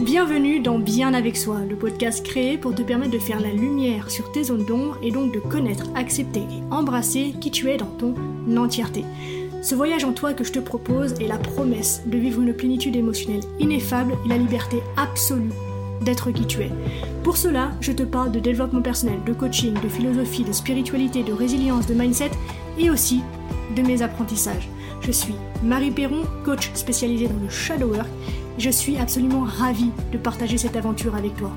Bienvenue dans Bien avec soi, le podcast créé pour te permettre de faire la lumière sur tes zones d'ombre et donc de connaître, accepter et embrasser qui tu es dans ton entièreté. Ce voyage en toi que je te propose est la promesse de vivre une plénitude émotionnelle ineffable et la liberté absolue d'être qui tu es. Pour cela, je te parle de développement personnel, de coaching, de philosophie, de spiritualité, de résilience, de mindset et aussi de mes apprentissages. Je suis Marie Perron, coach spécialisée dans le shadow work je suis absolument ravie de partager cette aventure avec toi.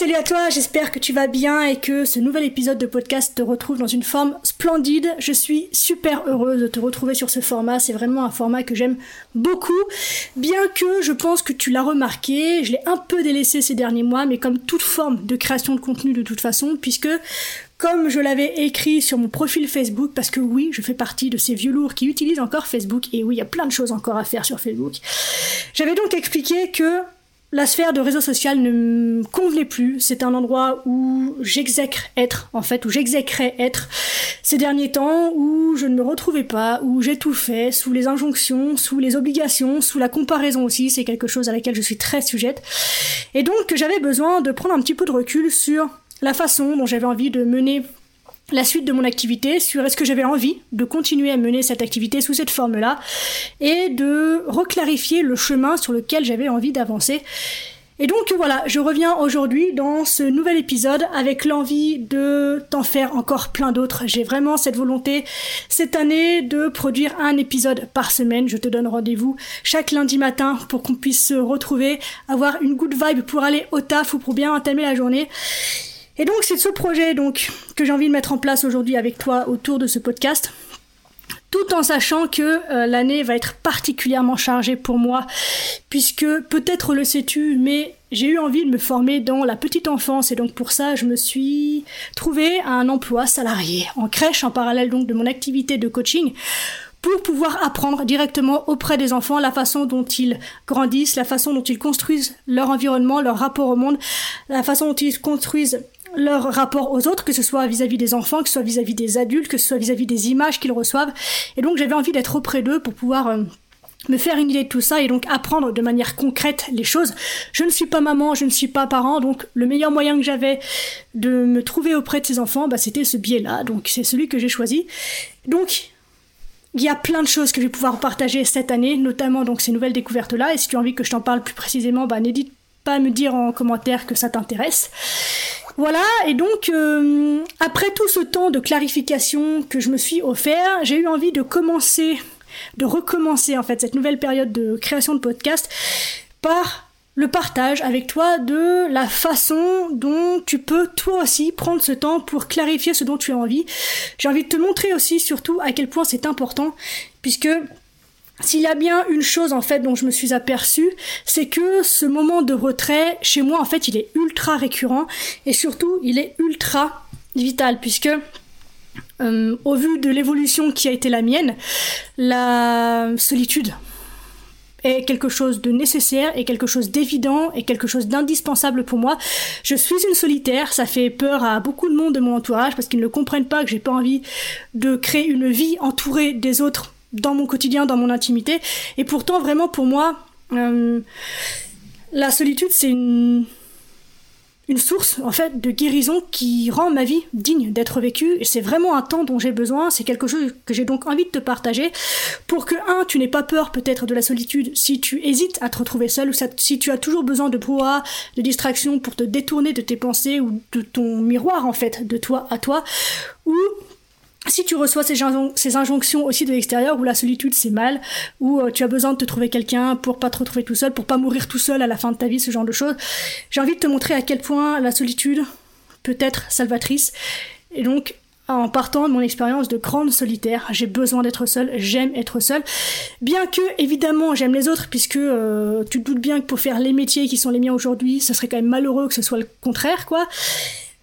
Salut à toi, j'espère que tu vas bien et que ce nouvel épisode de podcast te retrouve dans une forme splendide. Je suis super heureuse de te retrouver sur ce format, c'est vraiment un format que j'aime beaucoup, bien que je pense que tu l'as remarqué, je l'ai un peu délaissé ces derniers mois, mais comme toute forme de création de contenu de toute façon, puisque comme je l'avais écrit sur mon profil Facebook, parce que oui, je fais partie de ces vieux lourds qui utilisent encore Facebook, et oui, il y a plein de choses encore à faire sur Facebook. J'avais donc expliqué que la sphère de réseau social ne me convenait plus. C'est un endroit où j'exècre être, en fait, où j'exécrais être ces derniers temps, où je ne me retrouvais pas, où j'étouffais sous les injonctions, sous les obligations, sous la comparaison aussi. C'est quelque chose à laquelle je suis très sujette. Et donc, j'avais besoin de prendre un petit peu de recul sur la façon dont j'avais envie de mener la suite de mon activité, sur est-ce que j'avais envie de continuer à mener cette activité sous cette forme-là, et de reclarifier le chemin sur lequel j'avais envie d'avancer. Et donc voilà, je reviens aujourd'hui dans ce nouvel épisode avec l'envie de t'en faire encore plein d'autres. J'ai vraiment cette volonté cette année de produire un épisode par semaine. Je te donne rendez-vous chaque lundi matin pour qu'on puisse se retrouver, avoir une good vibe pour aller au taf ou pour bien entamer la journée. Et donc c'est ce projet donc que j'ai envie de mettre en place aujourd'hui avec toi autour de ce podcast tout en sachant que euh, l'année va être particulièrement chargée pour moi, puisque peut-être le sais-tu, mais j'ai eu envie de me former dans la petite enfance, et donc pour ça, je me suis trouvé un emploi salarié en crèche, en parallèle donc de mon activité de coaching, pour pouvoir apprendre directement auprès des enfants la façon dont ils grandissent, la façon dont ils construisent leur environnement, leur rapport au monde, la façon dont ils construisent leur rapport aux autres, que ce soit vis-à-vis des enfants, que ce soit vis-à-vis des adultes, que ce soit vis-à-vis des images qu'ils reçoivent. Et donc j'avais envie d'être auprès d'eux pour pouvoir euh, me faire une idée de tout ça et donc apprendre de manière concrète les choses. Je ne suis pas maman, je ne suis pas parent, donc le meilleur moyen que j'avais de me trouver auprès de ces enfants, bah, c'était ce biais-là, donc c'est celui que j'ai choisi. Donc il y a plein de choses que je vais pouvoir partager cette année, notamment donc ces nouvelles découvertes-là, et si tu as envie que je t'en parle plus précisément, bah, n'hésite pas à me dire en commentaire que ça t'intéresse. Voilà, et donc euh, après tout ce temps de clarification que je me suis offert, j'ai eu envie de commencer, de recommencer en fait cette nouvelle période de création de podcast par le partage avec toi de la façon dont tu peux toi aussi prendre ce temps pour clarifier ce dont tu as envie. J'ai envie de te montrer aussi surtout à quel point c'est important puisque s'il y a bien une chose en fait dont je me suis aperçue, c'est que ce moment de retrait chez moi en fait il est ultra récurrent et surtout il est ultra vital puisque euh, au vu de l'évolution qui a été la mienne, la solitude est quelque chose de nécessaire et quelque chose d'évident et quelque chose d'indispensable pour moi. Je suis une solitaire, ça fait peur à beaucoup de monde de mon entourage parce qu'ils ne comprennent pas que j'ai pas envie de créer une vie entourée des autres dans mon quotidien, dans mon intimité. Et pourtant, vraiment, pour moi, euh, la solitude, c'est une, source, en fait, de guérison qui rend ma vie digne d'être vécue. Et c'est vraiment un temps dont j'ai besoin. C'est quelque chose que j'ai donc envie de te partager pour que, un, tu n'aies pas peur peut-être de la solitude si tu hésites à te retrouver seul ou si tu as toujours besoin de brouhaha, de distraction pour te détourner de tes pensées ou de ton miroir, en fait, de toi à toi. Ou si tu reçois ces, injonctions aussi de l'extérieur où la solitude c'est mal, où euh, tu as besoin de te trouver quelqu'un pour pas te retrouver tout seul, pour pas mourir tout seul à la fin de ta vie, ce genre de choses, j'ai envie de te montrer à quel point la solitude peut être salvatrice. Et donc, en partant de mon expérience de grande solitaire, j'ai besoin d'être seule, j'aime être seule. Bien que, évidemment, j'aime les autres, puisque euh, tu te doutes bien que pour faire les métiers qui sont les miens aujourd'hui, ce serait quand même malheureux que ce soit le contraire, quoi.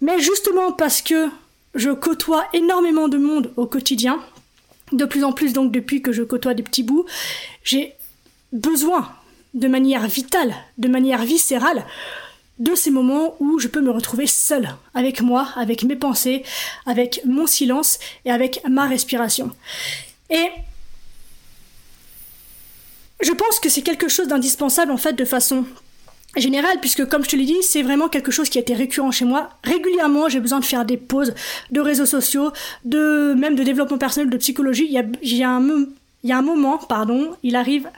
Mais justement parce que je côtoie énormément de monde au quotidien. De plus en plus, donc, depuis que je côtoie des petits bouts, j'ai besoin, de manière vitale, de manière viscérale, de ces moments où je peux me retrouver seule, avec moi, avec mes pensées, avec mon silence et avec ma respiration. Et je pense que c'est quelque chose d'indispensable en fait de façon générale, puisque comme je te l'ai dit, c'est vraiment quelque chose qui a été récurrent chez moi. Régulièrement, j'ai besoin de faire des pauses de réseaux sociaux, de même de développement personnel, de psychologie. Il y a, un, il y a un moment, pardon, il arrive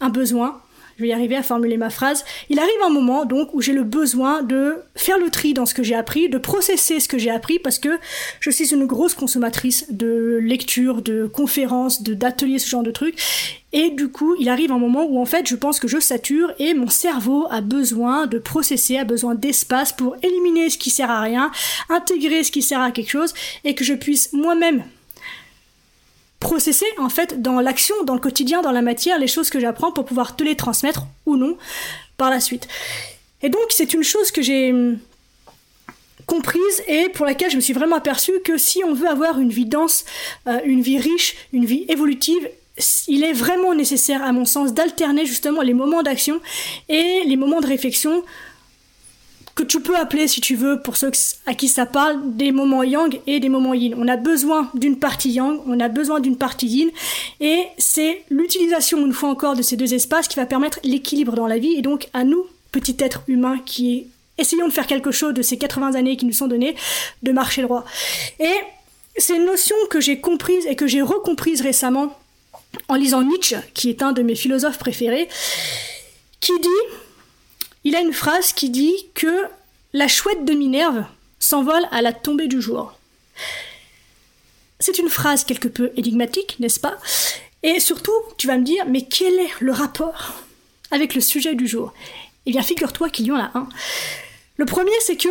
un besoin je vais y arriver à formuler ma phrase. Il arrive un moment donc où j'ai le besoin de faire le tri dans ce que j'ai appris, de processer ce que j'ai appris parce que je suis une grosse consommatrice de lectures, de conférences, d'ateliers, ce genre de trucs. Et du coup, il arrive un moment où en fait, je pense que je sature et mon cerveau a besoin de processer, a besoin d'espace pour éliminer ce qui sert à rien, intégrer ce qui sert à quelque chose et que je puisse moi-même processer en fait dans l'action, dans le quotidien, dans la matière, les choses que j'apprends pour pouvoir te les transmettre ou non par la suite. Et donc c'est une chose que j'ai hum, comprise et pour laquelle je me suis vraiment aperçue que si on veut avoir une vie dense, euh, une vie riche, une vie évolutive, il est vraiment nécessaire à mon sens d'alterner justement les moments d'action et les moments de réflexion que tu peux appeler, si tu veux, pour ceux à qui ça parle, des moments yang et des moments yin. On a besoin d'une partie yang, on a besoin d'une partie yin, et c'est l'utilisation, une fois encore, de ces deux espaces qui va permettre l'équilibre dans la vie, et donc à nous, petits êtres humains qui essayons de faire quelque chose de ces 80 années qui nous sont données, de marcher droit. Et c'est une notion que j'ai comprise et que j'ai recomprise récemment en lisant Nietzsche, qui est un de mes philosophes préférés, qui dit il a une phrase qui dit que la chouette de Minerve s'envole à la tombée du jour. C'est une phrase quelque peu énigmatique, n'est-ce pas? Et surtout, tu vas me dire, mais quel est le rapport avec le sujet du jour? Eh bien, figure-toi qu'il y en a un. Le premier, c'est que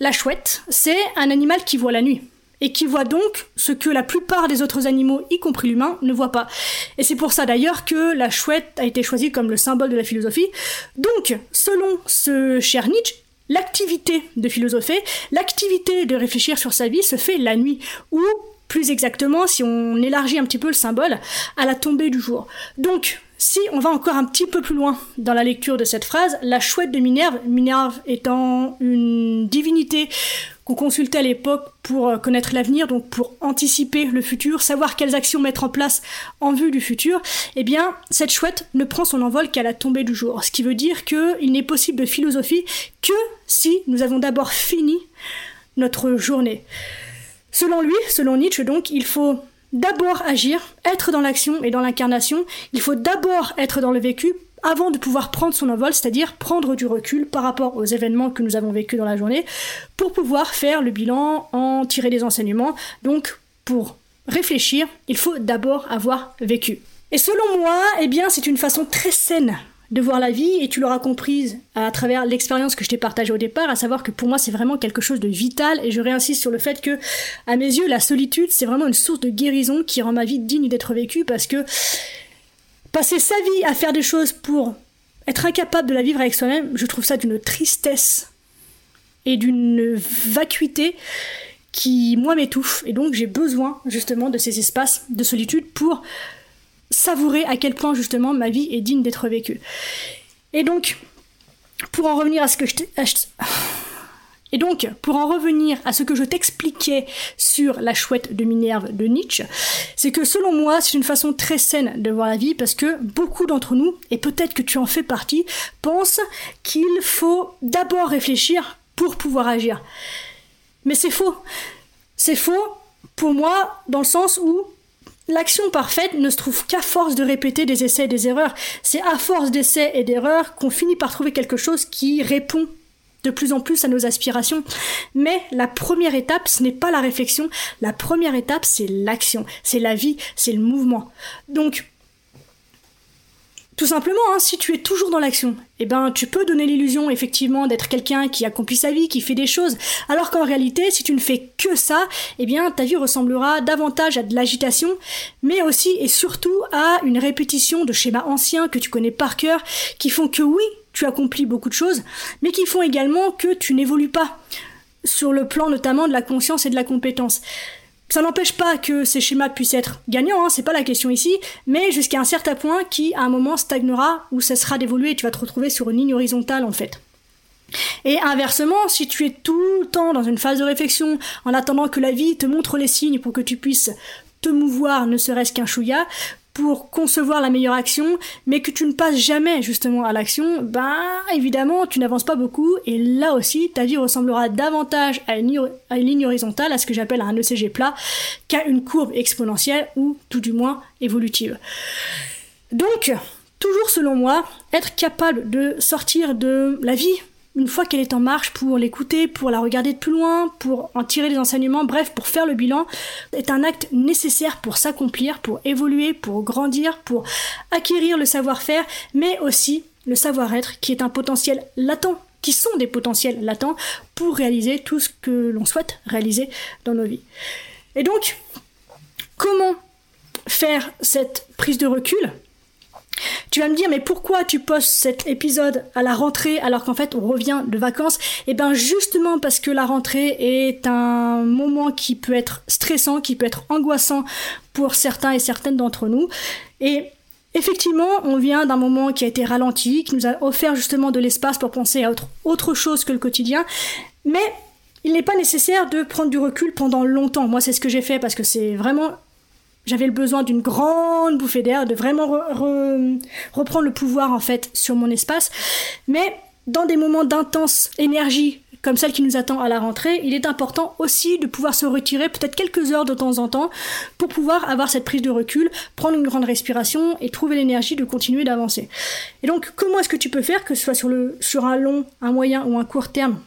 la chouette, c'est un animal qui voit la nuit et qui voit donc ce que la plupart des autres animaux, y compris l'humain, ne voient pas. Et c'est pour ça d'ailleurs que la chouette a été choisie comme le symbole de la philosophie. Donc, selon ce cher Nietzsche, l'activité de philosopher, l'activité de réfléchir sur sa vie se fait la nuit, ou plus exactement, si on élargit un petit peu le symbole, à la tombée du jour. Donc, si on va encore un petit peu plus loin dans la lecture de cette phrase, la chouette de Minerve, Minerve étant une divinité qu'on consultait à l'époque pour euh, connaître l'avenir, donc pour anticiper le futur, savoir quelles actions mettre en place en vue du futur, eh bien, cette chouette ne prend son envol qu'à la tombée du jour. Ce qui veut dire qu'il n'est possible de philosophie que si nous avons d'abord fini notre journée. Selon lui, selon Nietzsche donc, il faut d'abord agir, être dans l'action et dans l'incarnation, il faut d'abord être dans le vécu avant de pouvoir prendre son envol, c'est-à-dire prendre du recul par rapport aux événements que nous avons vécus dans la journée, pour pouvoir faire le bilan, en tirer des enseignements. Donc, pour réfléchir, il faut d'abord avoir vécu. Et selon moi, eh bien, c'est une façon très saine de voir la vie, et tu l'auras comprise à travers l'expérience que je t'ai partagée au départ, à savoir que pour moi c'est vraiment quelque chose de vital, et je réinsiste sur le fait que, à mes yeux, la solitude c'est vraiment une source de guérison qui rend ma vie digne d'être vécue, parce que Passer sa vie à faire des choses pour être incapable de la vivre avec soi-même, je trouve ça d'une tristesse et d'une vacuité qui, moi, m'étouffe. Et donc, j'ai besoin, justement, de ces espaces de solitude pour savourer à quel point, justement, ma vie est digne d'être vécue. Et donc, pour en revenir à ce que je t'ai... Et donc, pour en revenir à ce que je t'expliquais sur la chouette de Minerve de Nietzsche, c'est que selon moi, c'est une façon très saine de voir la vie parce que beaucoup d'entre nous, et peut-être que tu en fais partie, pensent qu'il faut d'abord réfléchir pour pouvoir agir. Mais c'est faux. C'est faux pour moi dans le sens où L'action parfaite ne se trouve qu'à force de répéter des essais et des erreurs. C'est à force d'essais et d'erreurs qu'on finit par trouver quelque chose qui répond de plus en plus à nos aspirations. Mais la première étape, ce n'est pas la réflexion, la première étape, c'est l'action, c'est la vie, c'est le mouvement. Donc, tout simplement, hein, si tu es toujours dans l'action, eh ben, tu peux donner l'illusion, effectivement, d'être quelqu'un qui accomplit sa vie, qui fait des choses, alors qu'en réalité, si tu ne fais que ça, eh bien, ta vie ressemblera davantage à de l'agitation, mais aussi et surtout à une répétition de schémas anciens que tu connais par cœur, qui font que oui, tu accomplis beaucoup de choses, mais qui font également que tu n'évolues pas sur le plan notamment de la conscience et de la compétence. Ça n'empêche pas que ces schémas puissent être gagnants, hein, c'est pas la question ici, mais jusqu'à un certain point qui, à un moment, stagnera ou cessera d'évoluer et tu vas te retrouver sur une ligne horizontale en fait. Et inversement, si tu es tout le temps dans une phase de réflexion, en attendant que la vie te montre les signes pour que tu puisses te mouvoir ne serait-ce qu'un chouïa, pour concevoir la meilleure action, mais que tu ne passes jamais justement à l'action, ben évidemment tu n'avances pas beaucoup et là aussi ta vie ressemblera davantage à une, à une ligne horizontale, à ce que j'appelle un ECG plat, qu'à une courbe exponentielle ou tout du moins évolutive. Donc, toujours selon moi, être capable de sortir de la vie une fois qu'elle est en marche pour l'écouter, pour la regarder de plus loin, pour en tirer les enseignements, bref, pour faire le bilan, est un acte nécessaire pour s'accomplir, pour évoluer, pour grandir, pour acquérir le savoir-faire, mais aussi le savoir-être qui est un potentiel latent, qui sont des potentiels latents pour réaliser tout ce que l'on souhaite réaliser dans nos vies. Et donc, comment faire cette prise de recul tu vas me dire, mais pourquoi tu postes cet épisode à la rentrée alors qu'en fait on revient de vacances? Eh bien justement parce que la rentrée est un moment qui peut être stressant, qui peut être angoissant pour certains et certaines d'entre nous. Et effectivement, on vient d'un moment qui a été ralenti, qui nous a offert justement de l'espace pour penser à autre, autre chose que le quotidien. Mais il n'est pas nécessaire de prendre du recul pendant longtemps. Moi, c'est ce que j'ai fait parce que c'est vraiment j'avais le besoin d'une grande bouffée d'air, de vraiment reprendre le pouvoir en fait sur mon espace. Mais dans des moments d'intense énergie comme celle qui nous attend à la rentrée, il est important aussi de pouvoir se retirer peut-être quelques heures de temps en temps pour pouvoir avoir cette prise de recul, prendre une grande respiration et trouver l'énergie de continuer d'avancer. Et donc, comment est-ce que tu peux faire, que ce soit sur, un long, un moyen ou un court terme,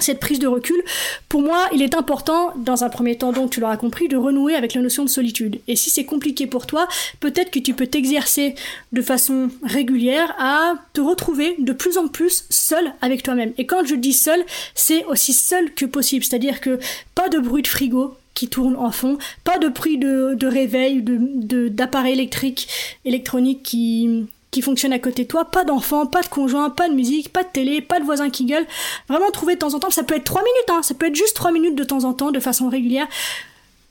cette prise de recul, pour moi, il est important, dans un premier temps donc, tu l'auras compris, de renouer avec la notion de solitude. Et si c'est compliqué pour toi, peut-être que tu peux t'exercer de façon régulière à te retrouver de plus en plus seul avec toi-même. Et quand je dis seul, c'est aussi seul que possible. C'est-à-dire que pas de bruit de frigo, qui tourne en fond, pas de bruit de, réveil, de d'appareil électrique, électronique qui, qui fonctionne à côté de toi, pas d'enfant, pas de conjoint, pas de musique, pas de télé, pas de voisin qui gueule. Vraiment trouver de temps en temps, ça peut être trois minutes, hein, ça peut être juste trois minutes de temps en temps, de façon régulière,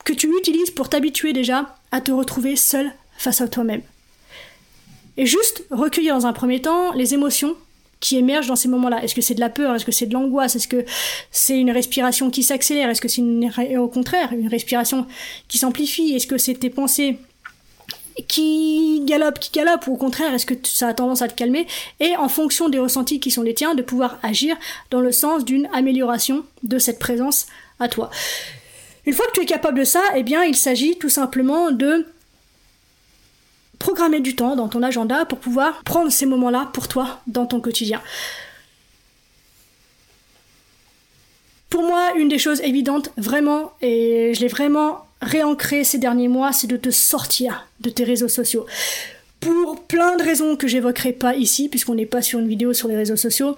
que tu utilises pour t'habituer déjà à te retrouver seul face à toi-même. Et juste recueillir dans un premier temps les émotions qui émergent dans ces moments-là. Est-ce que c'est de la peur? Est-ce que c'est de l'angoisse? Est-ce que c'est une respiration qui s'accélère? Est-ce que c'est au contraire une respiration qui s'amplifie? Est-ce que c'est tes pensées qui galope, qui galope, ou au contraire, est-ce que ça a tendance à te calmer, et en fonction des ressentis qui sont les tiens, de pouvoir agir dans le sens d'une amélioration de cette présence à toi. Une fois que tu es capable de ça, eh bien, il s'agit tout simplement de programmer du temps dans ton agenda pour pouvoir prendre ces moments-là pour toi dans ton quotidien. Pour moi, une des choses évidentes, vraiment, et je l'ai vraiment réancrer ces derniers mois, c'est de te sortir de tes réseaux sociaux. Pour plein de raisons que j'évoquerai pas ici, puisqu'on n'est pas sur une vidéo sur les réseaux sociaux.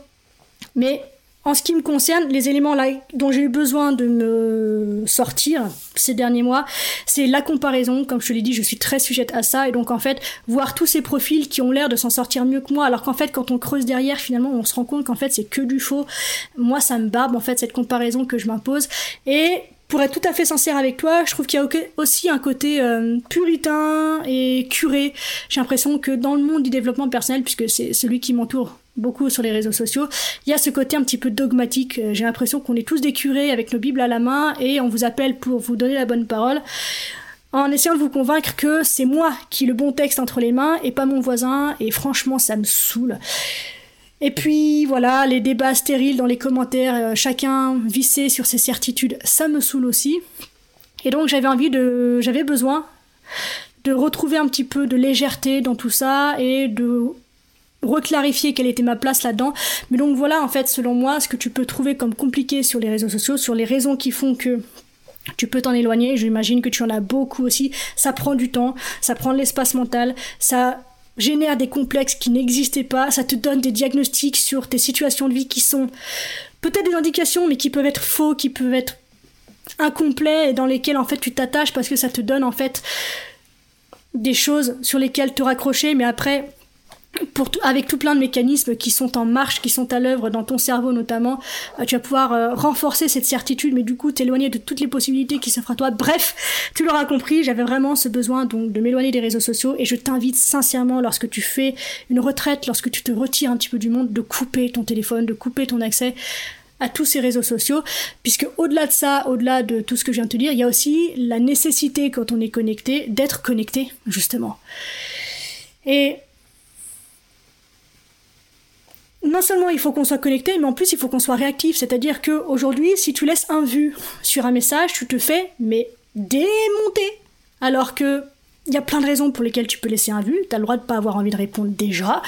Mais en ce qui me concerne, les éléments là dont j'ai eu besoin de me sortir ces derniers mois, c'est la comparaison. Comme je te l'ai dit, je suis très sujette à ça. Et donc, en fait, voir tous ces profils qui ont l'air de s'en sortir mieux que moi, alors qu'en fait, quand on creuse derrière, finalement, on se rend compte qu'en fait, c'est que du faux. Moi, ça me barbe, en fait, cette comparaison que je m'impose. Et pour être tout à fait sincère avec toi, je trouve qu'il y a aussi un côté euh, puritain et curé. J'ai l'impression que dans le monde du développement personnel, puisque c'est celui qui m'entoure beaucoup sur les réseaux sociaux, il y a ce côté un petit peu dogmatique. Euh, j'ai l'impression qu'on est tous des curés avec nos bibles à la main et on vous appelle pour vous donner la bonne parole en essayant de vous convaincre que c'est moi qui ai le bon texte entre les mains et pas mon voisin et franchement ça me saoule. Et puis voilà, les débats stériles dans les commentaires, euh, chacun vissé sur ses certitudes, ça me saoule aussi. Et donc j'avais envie de, j'avais besoin de retrouver un petit peu de légèreté dans tout ça et de reclarifier quelle était ma place là-dedans. Mais donc voilà, en fait, selon moi, ce que tu peux trouver comme compliqué sur les réseaux sociaux, sur les raisons qui font que tu peux t'en éloigner, j'imagine que tu en as beaucoup aussi, ça prend du temps, ça prend de l'espace mental, ça génère des complexes qui n'existaient pas, ça te donne des diagnostics sur tes situations de vie qui sont peut-être des indications, mais qui peuvent être faux, qui peuvent être incomplets et dans lesquels en fait tu t'attaches parce que ça te donne en fait des choses sur lesquelles te raccrocher, mais après avec tout plein de mécanismes qui sont en marche, qui sont à l'œuvre dans ton cerveau notamment, euh, tu vas pouvoir euh, renforcer cette certitude, mais du coup t'éloigner de toutes les possibilités qui s'offrent à toi. Bref, tu l'auras compris, j'avais vraiment ce besoin donc de m'éloigner des réseaux sociaux et je t'invite sincèrement lorsque tu fais une retraite, lorsque tu te retires un petit peu du monde, de couper ton téléphone, de couper ton accès à tous ces réseaux sociaux, puisque au-delà de ça, au-delà de tout ce que je viens de te dire, il y a aussi la nécessité quand on est connecté d'être connecté, justement. Et non seulement il faut qu'on soit connecté, mais en plus il faut qu'on soit réactif. C'est-à-dire qu'aujourd'hui, si tu laisses un vu sur un message, tu te fais mais démonter. Alors que il y a plein de raisons pour lesquelles tu peux laisser un vu. Tu as le droit de pas avoir envie de répondre déjà.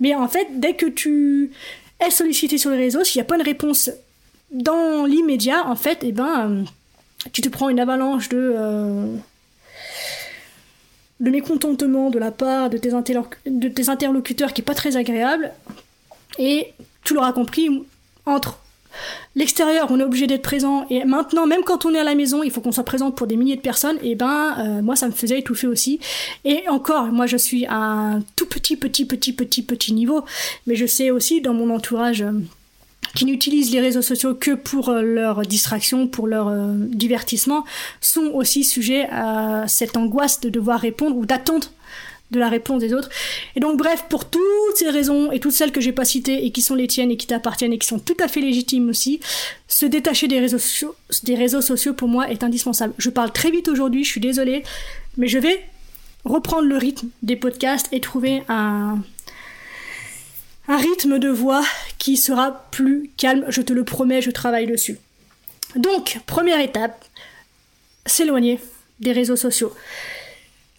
Mais en fait, dès que tu es sollicité sur les réseaux, s'il n'y a pas une réponse dans l'immédiat, en fait, eh ben, tu te prends une avalanche de, euh, mécontentement de la part de tes, de tes interlocuteurs qui est pas très agréable. Et tu l'auras compris, entre l'extérieur, on est obligé d'être présent, et maintenant, même quand on est à la maison, il faut qu'on soit présent pour des milliers de personnes, et ben, euh, moi, ça me faisait étouffer aussi. Et encore, moi, je suis à un tout petit, petit, petit, petit, petit niveau, mais je sais aussi dans mon entourage euh, qui n'utilisent les réseaux sociaux que pour euh, leur distraction, pour leur divertissement, sont aussi sujets à cette angoisse de devoir répondre ou d'attendre de la réponse des autres. Et donc bref, pour toutes ces raisons et toutes celles que j'ai pas citées et qui sont les tiennes et qui t'appartiennent et qui sont tout à fait légitimes aussi, se détacher des réseaux sociaux, pour moi est indispensable. Je parle très vite aujourd'hui, je suis désolée, mais je vais reprendre le rythme des podcasts et trouver un rythme de voix qui sera plus calme, je te le promets, je travaille dessus. Donc, première étape, s'éloigner des réseaux sociaux.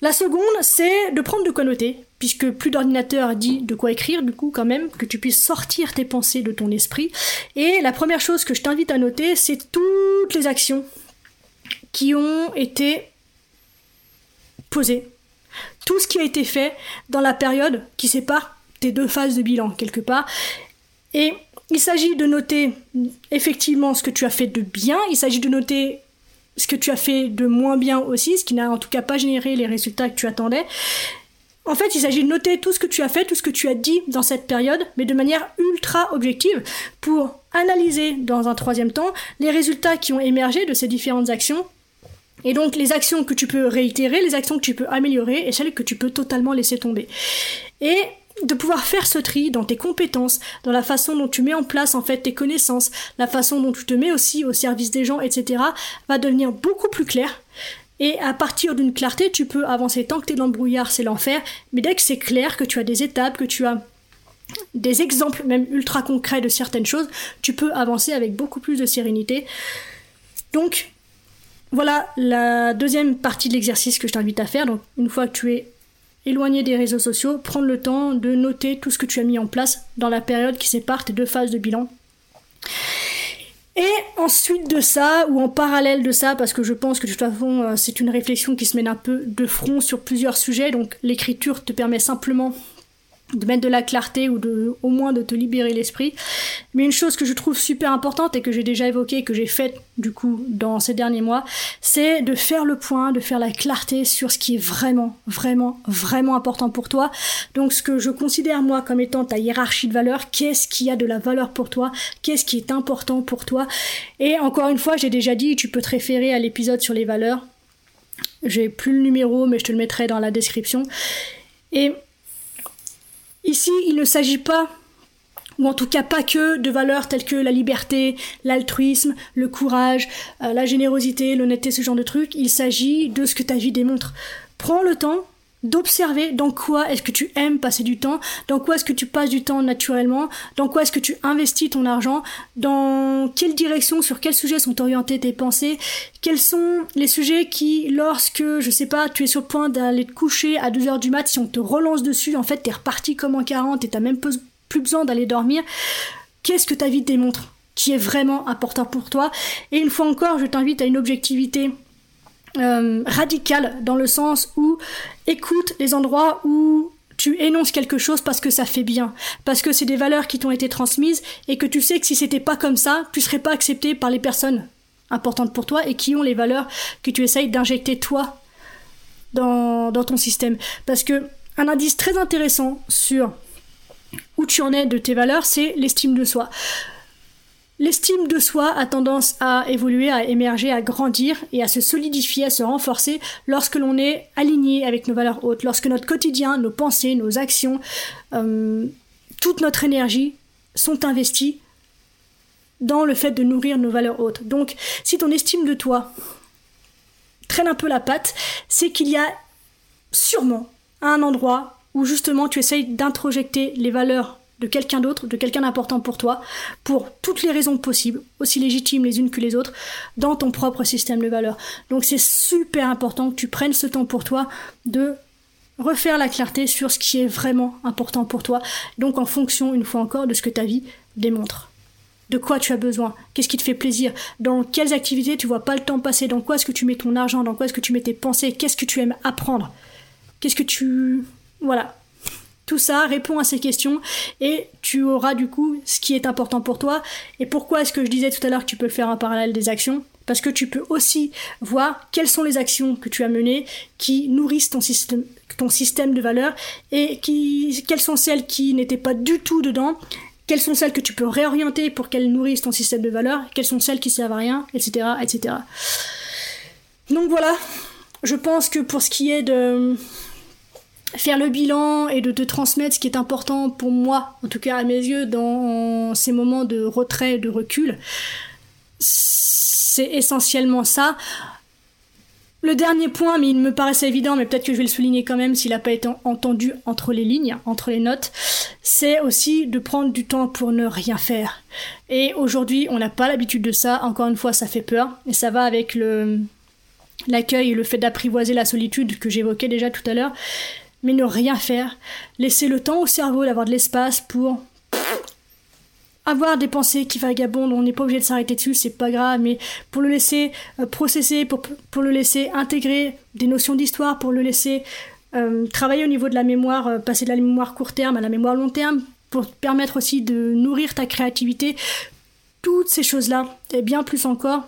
La seconde, c'est de prendre de quoi noter, puisque plus d'ordinateur dit de quoi écrire, du coup, quand même, que tu puisses sortir tes pensées de ton esprit. Et la première chose que je t'invite à noter, c'est toutes les actions qui ont été posées. Tout ce qui a été fait dans la période qui sépare tes deux phases de bilan, quelque part. Et il s'agit de noter effectivement ce que tu as fait de bien, il s'agit de noter ce que tu as fait de moins bien aussi, ce qui n'a en tout cas pas généré les résultats que tu attendais. En fait, il s'agit de noter tout ce que tu as fait, tout ce que tu as dit dans cette période, mais de manière ultra objective, pour analyser dans un troisième temps les résultats qui ont émergé de ces différentes actions et donc les actions que tu peux réitérer, les actions que tu peux améliorer et celles que tu peux totalement laisser tomber. Et de pouvoir faire ce tri dans tes compétences, dans la façon dont tu mets en place en fait tes connaissances, la façon dont tu te mets aussi au service des gens, etc., va devenir beaucoup plus clair. Et à partir d'une clarté, tu peux avancer. Tant que tu es dans le brouillard, c'est l'enfer. Mais dès que c'est clair, que tu as des étapes, que tu as des exemples même ultra concrets de certaines choses, tu peux avancer avec beaucoup plus de sérénité. Donc, voilà la deuxième partie de l'exercice que je t'invite à faire. Donc, une fois que tu es éloigner des réseaux sociaux, prendre le temps de noter tout ce que tu as mis en place dans la période qui sépare tes deux phases de bilan. Et ensuite de ça, ou en parallèle de ça, parce que je pense que de toute façon euh, c'est une réflexion qui se mène un peu de front sur plusieurs sujets, donc l'écriture te permet simplement de mettre de la clarté ou de au moins de te libérer l'esprit. Mais une chose que je trouve super importante et que j'ai déjà évoquée, que j'ai faite du coup dans ces derniers mois, c'est de faire le point, de faire la clarté sur ce qui est vraiment, vraiment, vraiment important pour toi. Donc ce que je considère moi comme étant ta hiérarchie de valeurs, qu'est-ce qui a de la valeur pour toi, qu'est-ce qui est important pour toi? Et encore une fois, j'ai déjà dit, tu peux te référer à l'épisode sur les valeurs. J'ai plus le numéro, mais je te le mettrai dans la description. Et Ici, il ne s'agit pas, ou en tout cas pas que, de valeurs telles que la liberté, l'altruisme, le courage, euh, la générosité, l'honnêteté, ce genre de trucs. Il s'agit de ce que ta vie démontre. Prends le temps d'observer dans quoi est-ce que tu aimes passer du temps, dans quoi est-ce que tu passes du temps naturellement, dans quoi est-ce que tu investis ton argent, dans quelle direction, sur quel sujet sont orientées tes pensées, quels sont les sujets qui, lorsque, je sais pas, tu es sur le point d'aller te coucher à 2h du mat, si on te relance dessus, en fait, t'es reparti comme en 40 et t'as même plus besoin d'aller dormir, qu'est-ce que ta vie démontre qui est vraiment important pour toi? Et une fois encore, je t'invite à une objectivité euh, radical dans le sens où écoute les endroits où tu énonces quelque chose parce que ça fait bien, parce que c'est des valeurs qui t'ont été transmises et que tu sais que si c'était pas comme ça, tu serais pas accepté par les personnes importantes pour toi et qui ont les valeurs que tu essayes d'injecter toi dans, dans ton système. Parce que un indice très intéressant sur où tu en es de tes valeurs, c'est l'estime de soi. L'estime de soi a tendance à évoluer, à émerger, à grandir et à se solidifier, à se renforcer lorsque l'on est aligné avec nos valeurs hautes, lorsque notre quotidien, nos pensées, nos actions, euh, toute notre énergie sont investies dans le fait de nourrir nos valeurs hautes. Donc, si ton estime de toi traîne un peu la patte, c'est qu'il y a sûrement un endroit où justement tu essayes d'introjecter les valeurs de quelqu'un d'autre, de quelqu'un d'important pour toi, pour toutes les raisons possibles, aussi légitimes les unes que les autres, dans ton propre système de valeurs. Donc c'est super important que tu prennes ce temps pour toi de refaire la clarté sur ce qui est vraiment important pour toi, donc en fonction, une fois encore, de ce que ta vie démontre. De quoi tu as besoin? Qu'est-ce qui te fait plaisir? Dans quelles activités tu vois pas le temps passer? Dans quoi est-ce que tu mets ton argent? Dans quoi est-ce que tu mets tes pensées? Qu'est-ce que tu aimes apprendre? Qu'est-ce que tu... Voilà. Tout ça répond à ces questions et tu auras du coup ce qui est important pour toi. Et pourquoi est-ce que je disais tout à l'heure que tu peux faire en parallèle des actions? Parce que tu peux aussi voir quelles sont les actions que tu as menées qui nourrissent ton système, de valeurs et quelles sont celles qui n'étaient pas du tout dedans quelles sont celles que tu peux réorienter pour qu'elles nourrissent ton système de valeurs, quelles sont celles qui servent à rien, etc., etc. Donc voilà, je pense que pour ce qui est de faire le bilan et de te transmettre ce qui est important pour moi, en tout cas à mes yeux, dans ces moments de retrait, de recul, c'est essentiellement ça. Le dernier point, mais il me paraissait évident, mais peut-être que je vais le souligner quand même s'il n'a pas été entendu entre les lignes, entre les notes, c'est aussi de prendre du temps pour ne rien faire. Et aujourd'hui, on n'a pas l'habitude de ça. Encore une fois, ça fait peur. Et ça va avec le, l'accueil et le fait d'apprivoiser la solitude que j'évoquais déjà tout à l'heure. Mais ne rien faire. Laisser le temps au cerveau d'avoir de l'espace pour avoir des pensées qui vagabondent, on n'est pas obligé de s'arrêter dessus, c'est pas grave, mais pour le laisser euh, processer, pour, le laisser intégrer des notions d'histoire, pour le laisser euh, travailler au niveau de la mémoire, euh, passer de la mémoire court terme à la mémoire long terme, pour permettre aussi de nourrir ta créativité, toutes ces choses-là, et bien plus encore,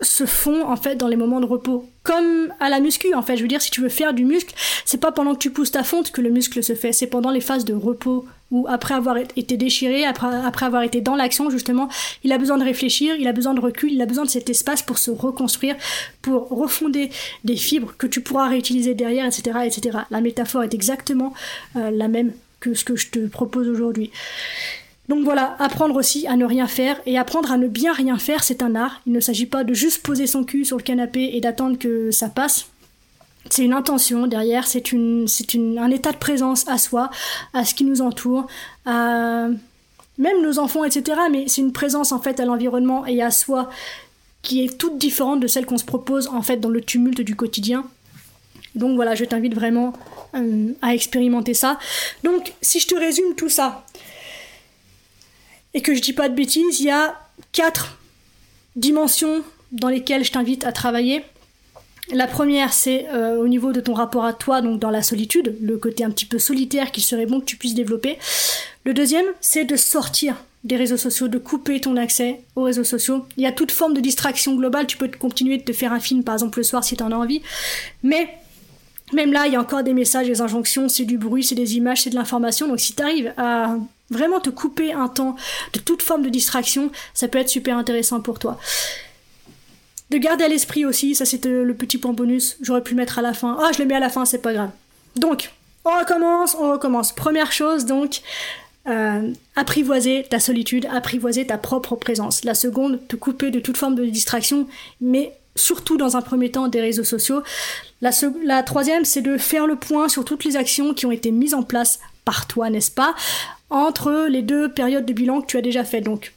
se font en fait dans les moments de repos. Comme à la muscu en fait, je veux dire si tu veux faire du muscle, c'est pas pendant que tu pousses ta fonte que le muscle se fait, c'est pendant les phases de repos ou après avoir été déchiré, après, avoir été dans l'action justement, il a besoin de réfléchir, il a besoin de recul, il a besoin de cet espace pour se reconstruire, pour refonder des fibres que tu pourras réutiliser derrière, etc. etc. La métaphore est exactement euh, la même que ce que je te propose aujourd'hui. Donc voilà, apprendre aussi à ne rien faire et apprendre à ne bien rien faire, c'est un art. Il ne s'agit pas de juste poser son cul sur le canapé et d'attendre que ça passe. C'est une intention derrière, c'est une, c'est un état de présence à soi, à ce qui nous entoure, même nos enfants, etc. Mais c'est une présence en fait à l'environnement et à soi qui est toute différente de celle qu'on se propose en fait dans le tumulte du quotidien. Donc voilà, je t'invite vraiment euh, à expérimenter ça. Donc si je te résume tout ça, et que je dis pas de bêtises, il y a quatre dimensions dans lesquelles je t'invite à travailler. La première, c'est euh, au niveau de ton rapport à toi, donc dans la solitude, le côté un petit peu solitaire qu'il serait bon que tu puisses développer. Le deuxième, c'est de sortir des réseaux sociaux, de couper ton accès aux réseaux sociaux. Il y a toute forme de distraction globale, tu peux continuer de te faire un film par exemple le soir si tu en as envie, mais même là, il y a encore des messages, des injonctions, c'est du bruit, c'est des images, c'est de l'information. Donc si tu arrives à vraiment te couper un temps de toute forme de distraction, ça peut être super intéressant pour toi. De garder à l'esprit aussi, ça c'était le petit point bonus, j'aurais pu le mettre à la fin. Ah, je le mets à la fin, c'est pas grave. Donc, on recommence, on recommence. Première chose, donc, euh, apprivoiser ta solitude, apprivoiser ta propre présence. La seconde, te couper de toute forme de distraction, mais surtout dans un premier temps des réseaux sociaux. La, troisième, c'est de faire le point sur toutes les actions qui ont été mises en place par toi, n'est-ce pas, entre les deux périodes de bilan que tu as déjà fait. Donc,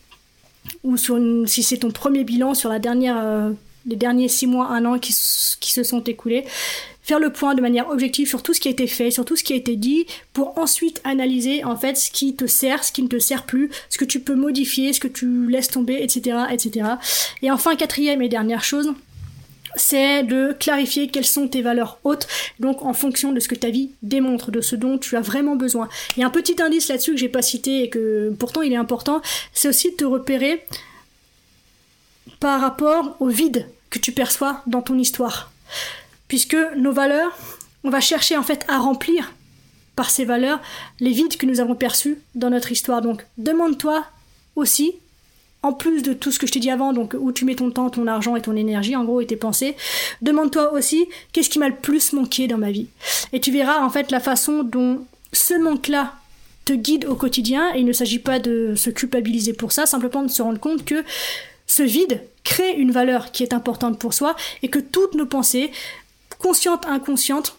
ou si c'est ton premier bilan sur la dernière, euh, les derniers six mois, un an qui, qui se sont écoulés, faire le point de manière objective sur tout ce qui a été fait, sur tout ce qui a été dit, pour ensuite analyser en fait ce qui te sert, ce qui ne te sert plus, ce que tu peux modifier, ce que tu laisses tomber, etc., etc. Et enfin, quatrième et dernière chose, c'est de clarifier quelles sont tes valeurs hautes, donc en fonction de ce que ta vie démontre, de ce dont tu as vraiment besoin. Et un petit indice là-dessus que j'ai pas cité et que pourtant il est important, c'est aussi de te repérer par rapport au vide que tu perçois dans ton histoire. Puisque nos valeurs, on va chercher en fait à remplir par ces valeurs les vides que nous avons perçus dans notre histoire. Donc demande-toi aussi en plus de tout ce que je t'ai dit avant, donc où tu mets ton temps, ton argent et ton énergie, en gros, et tes pensées, demande-toi aussi qu'est-ce qui m'a le plus manqué dans ma vie? Et tu verras en fait la façon dont ce manque-là te guide au quotidien et il ne s'agit pas de se culpabiliser pour ça, simplement de se rendre compte que ce vide crée une valeur qui est importante pour soi et que toutes nos pensées, conscientes, inconscientes,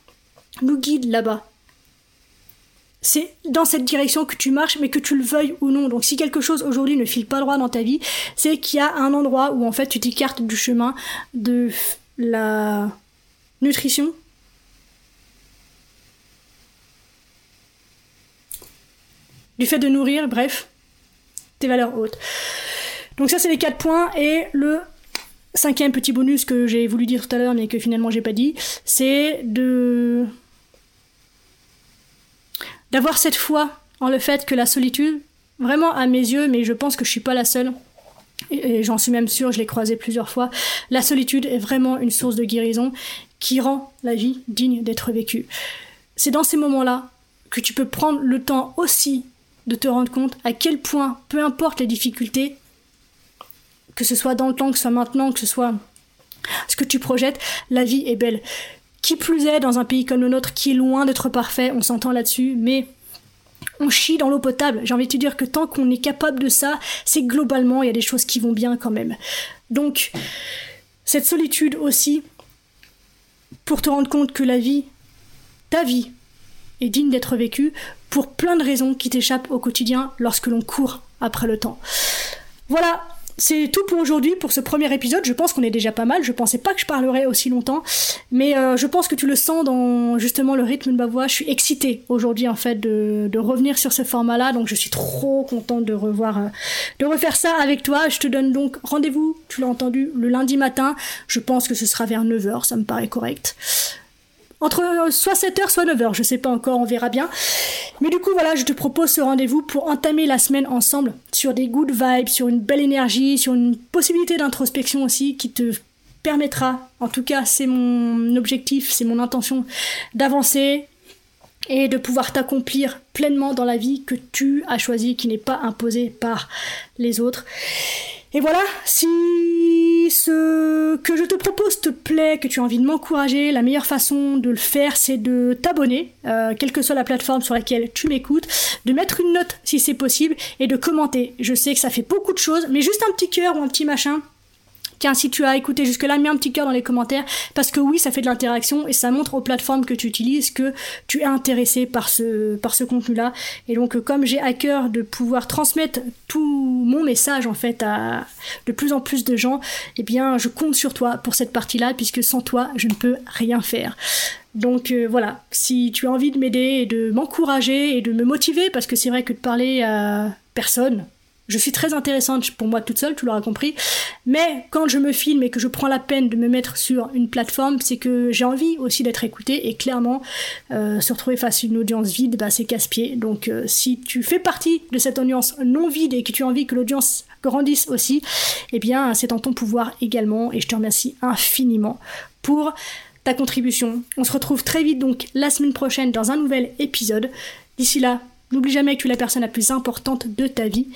nous guident là-bas. C'est dans cette direction que tu marches, mais que tu le veuilles ou non. Donc si quelque chose aujourd'hui ne file pas droit dans ta vie, c'est qu'il y a un endroit où en fait tu t'écartes du chemin de la nutrition, du fait de nourrir, bref, tes valeurs hautes. Donc ça c'est les quatre points et le cinquième petit bonus que j'ai voulu dire tout à l'heure mais que finalement j'ai pas dit, c'est de d'avoir cette foi en le fait que la solitude, vraiment à mes yeux, mais je pense que je suis pas la seule, et j'en suis même sûre, je l'ai croisé plusieurs fois, la solitude est vraiment une source de guérison qui rend la vie digne d'être vécue. C'est dans ces moments-là que tu peux prendre le temps aussi de te rendre compte à quel point, peu importe les difficultés, que ce soit dans le temps, que ce soit maintenant, que ce soit ce que tu projettes, la vie est belle. Qui plus est, dans un pays comme le nôtre, qui est loin d'être parfait, on s'entend là-dessus, mais on chie dans l'eau potable. J'ai envie de te dire que tant qu'on est capable de ça, c'est globalement, il y a des choses qui vont bien quand même. Donc, cette solitude aussi, pour te rendre compte que la vie, ta vie, est digne d'être vécue pour plein de raisons qui t'échappent au quotidien lorsque l'on court après le temps. Voilà, c'est tout pour aujourd'hui, pour ce premier épisode. Je pense qu'on est déjà pas mal. Je pensais pas que je parlerais aussi longtemps. Mais euh, je pense que tu le sens dans justement le rythme de ma voix. Je suis excitée aujourd'hui, en fait, de, revenir sur ce format-là. Donc je suis trop contente de revoir, euh, de refaire ça avec toi. Je te donne donc rendez-vous, tu l'as entendu, le lundi matin. Je pense que ce sera vers 9h, ça me paraît correct entre euh, soit 7h, soit 9h, je sais pas encore, on verra bien. Mais du coup, voilà, je te propose ce rendez-vous pour entamer la semaine ensemble sur des good vibes, sur une belle énergie, sur une possibilité d'introspection aussi qui te permettra, en tout cas c'est mon objectif, c'est mon intention, d'avancer et de pouvoir t'accomplir pleinement dans la vie que tu as choisie, qui n'est pas imposée par les autres. Et voilà, ce que je te propose te plaît, que tu as envie de m'encourager, la meilleure façon de le faire, c'est de t'abonner, euh, quelle que soit la plateforme sur laquelle tu m'écoutes, de mettre une note si c'est possible et de commenter. Je sais que ça fait beaucoup de choses, mais juste un petit cœur ou un petit machin, Si tu as écouté jusque-là, mets un petit cœur dans les commentaires parce que oui, ça fait de l'interaction et ça montre aux plateformes que tu utilises que tu es intéressé par ce, contenu-là. Et donc, comme j'ai à cœur de pouvoir transmettre tout mon message en fait à de plus en plus de gens, eh bien, je compte sur toi pour cette partie-là puisque sans toi, je ne peux rien faire. Donc euh, voilà, si tu as envie de m'aider de m'encourager et de me motiver, parce que c'est vrai que de parler à personne, je suis très intéressante pour moi toute seule, tu l'auras compris. Mais quand je me filme et que je prends la peine de me mettre sur une plateforme, c'est que j'ai envie aussi d'être écoutée et clairement, euh, se retrouver face à une audience vide, bah, c'est casse-pied. Donc euh, si tu fais partie de cette audience non vide et que tu as envie que l'audience grandisse aussi, eh bien c'est en ton pouvoir également et je te remercie infiniment pour ta contribution. On se retrouve très vite donc la semaine prochaine dans un nouvel épisode. D'ici là, N'oublie jamais que tu es la personne la plus importante de ta vie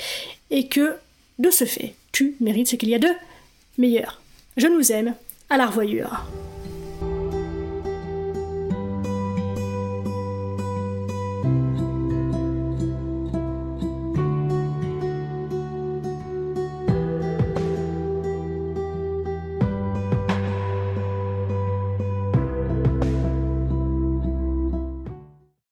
et que, de ce fait, tu mérites ce qu'il y a de meilleur. Je nous aime, à la revoyure.